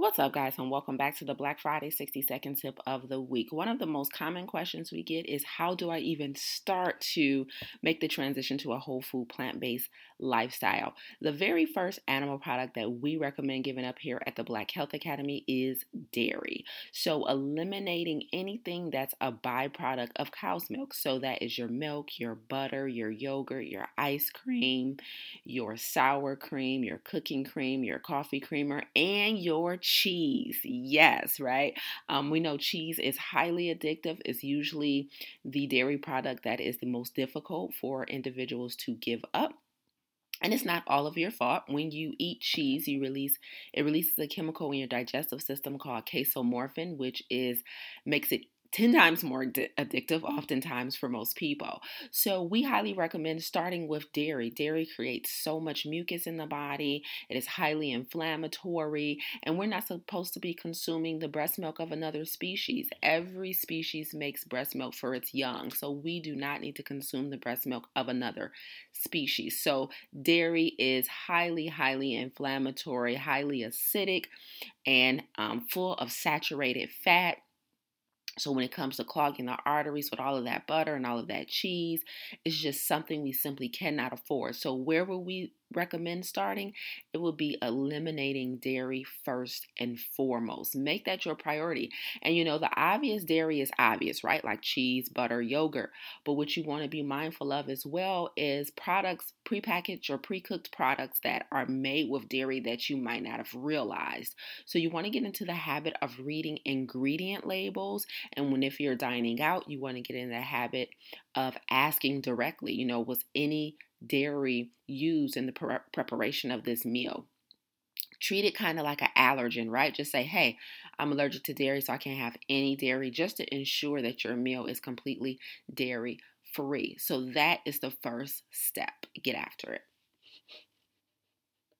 What's up, guys, and welcome back to the Black Friday 60 second tip of the week. One of the most common questions we get is how do I even start to make the transition to a whole food plant based lifestyle? The very first animal product that we recommend giving up here at the Black Health Academy is dairy. So, eliminating anything that's a byproduct of cow's milk. So, that is your milk, your butter, your yogurt, your ice cream, your sour cream, your cooking cream, your coffee creamer, and your cheese. Yes, right? Um, we know cheese is highly addictive. It's usually the dairy product that is the most difficult for individuals to give up. And it's not all of your fault. When you eat cheese, you release it releases a chemical in your digestive system called casomorphin, which is makes it 10 times more addictive, oftentimes, for most people. So, we highly recommend starting with dairy. Dairy creates so much mucus in the body, it is highly inflammatory, and we're not supposed to be consuming the breast milk of another species. Every species makes breast milk for its young, so we do not need to consume the breast milk of another species. So, dairy is highly, highly inflammatory, highly acidic, and um, full of saturated fat so when it comes to clogging the arteries with all of that butter and all of that cheese, it's just something we simply cannot afford. So where will we recommend starting, it would be eliminating dairy first and foremost. Make that your priority. And you know, the obvious dairy is obvious, right? Like cheese, butter, yogurt. But what you want to be mindful of as well is products, prepackaged or pre cooked products that are made with dairy that you might not have realized. So you want to get into the habit of reading ingredient labels. And when if you're dining out, you want to get in the habit of asking directly, you know, was any dairy used in the pre- preparation of this meal. Treat it kind of like an allergen, right? Just say, hey, I'm allergic to dairy, so I can't have any dairy, just to ensure that your meal is completely dairy free. So that is the first step. Get after it.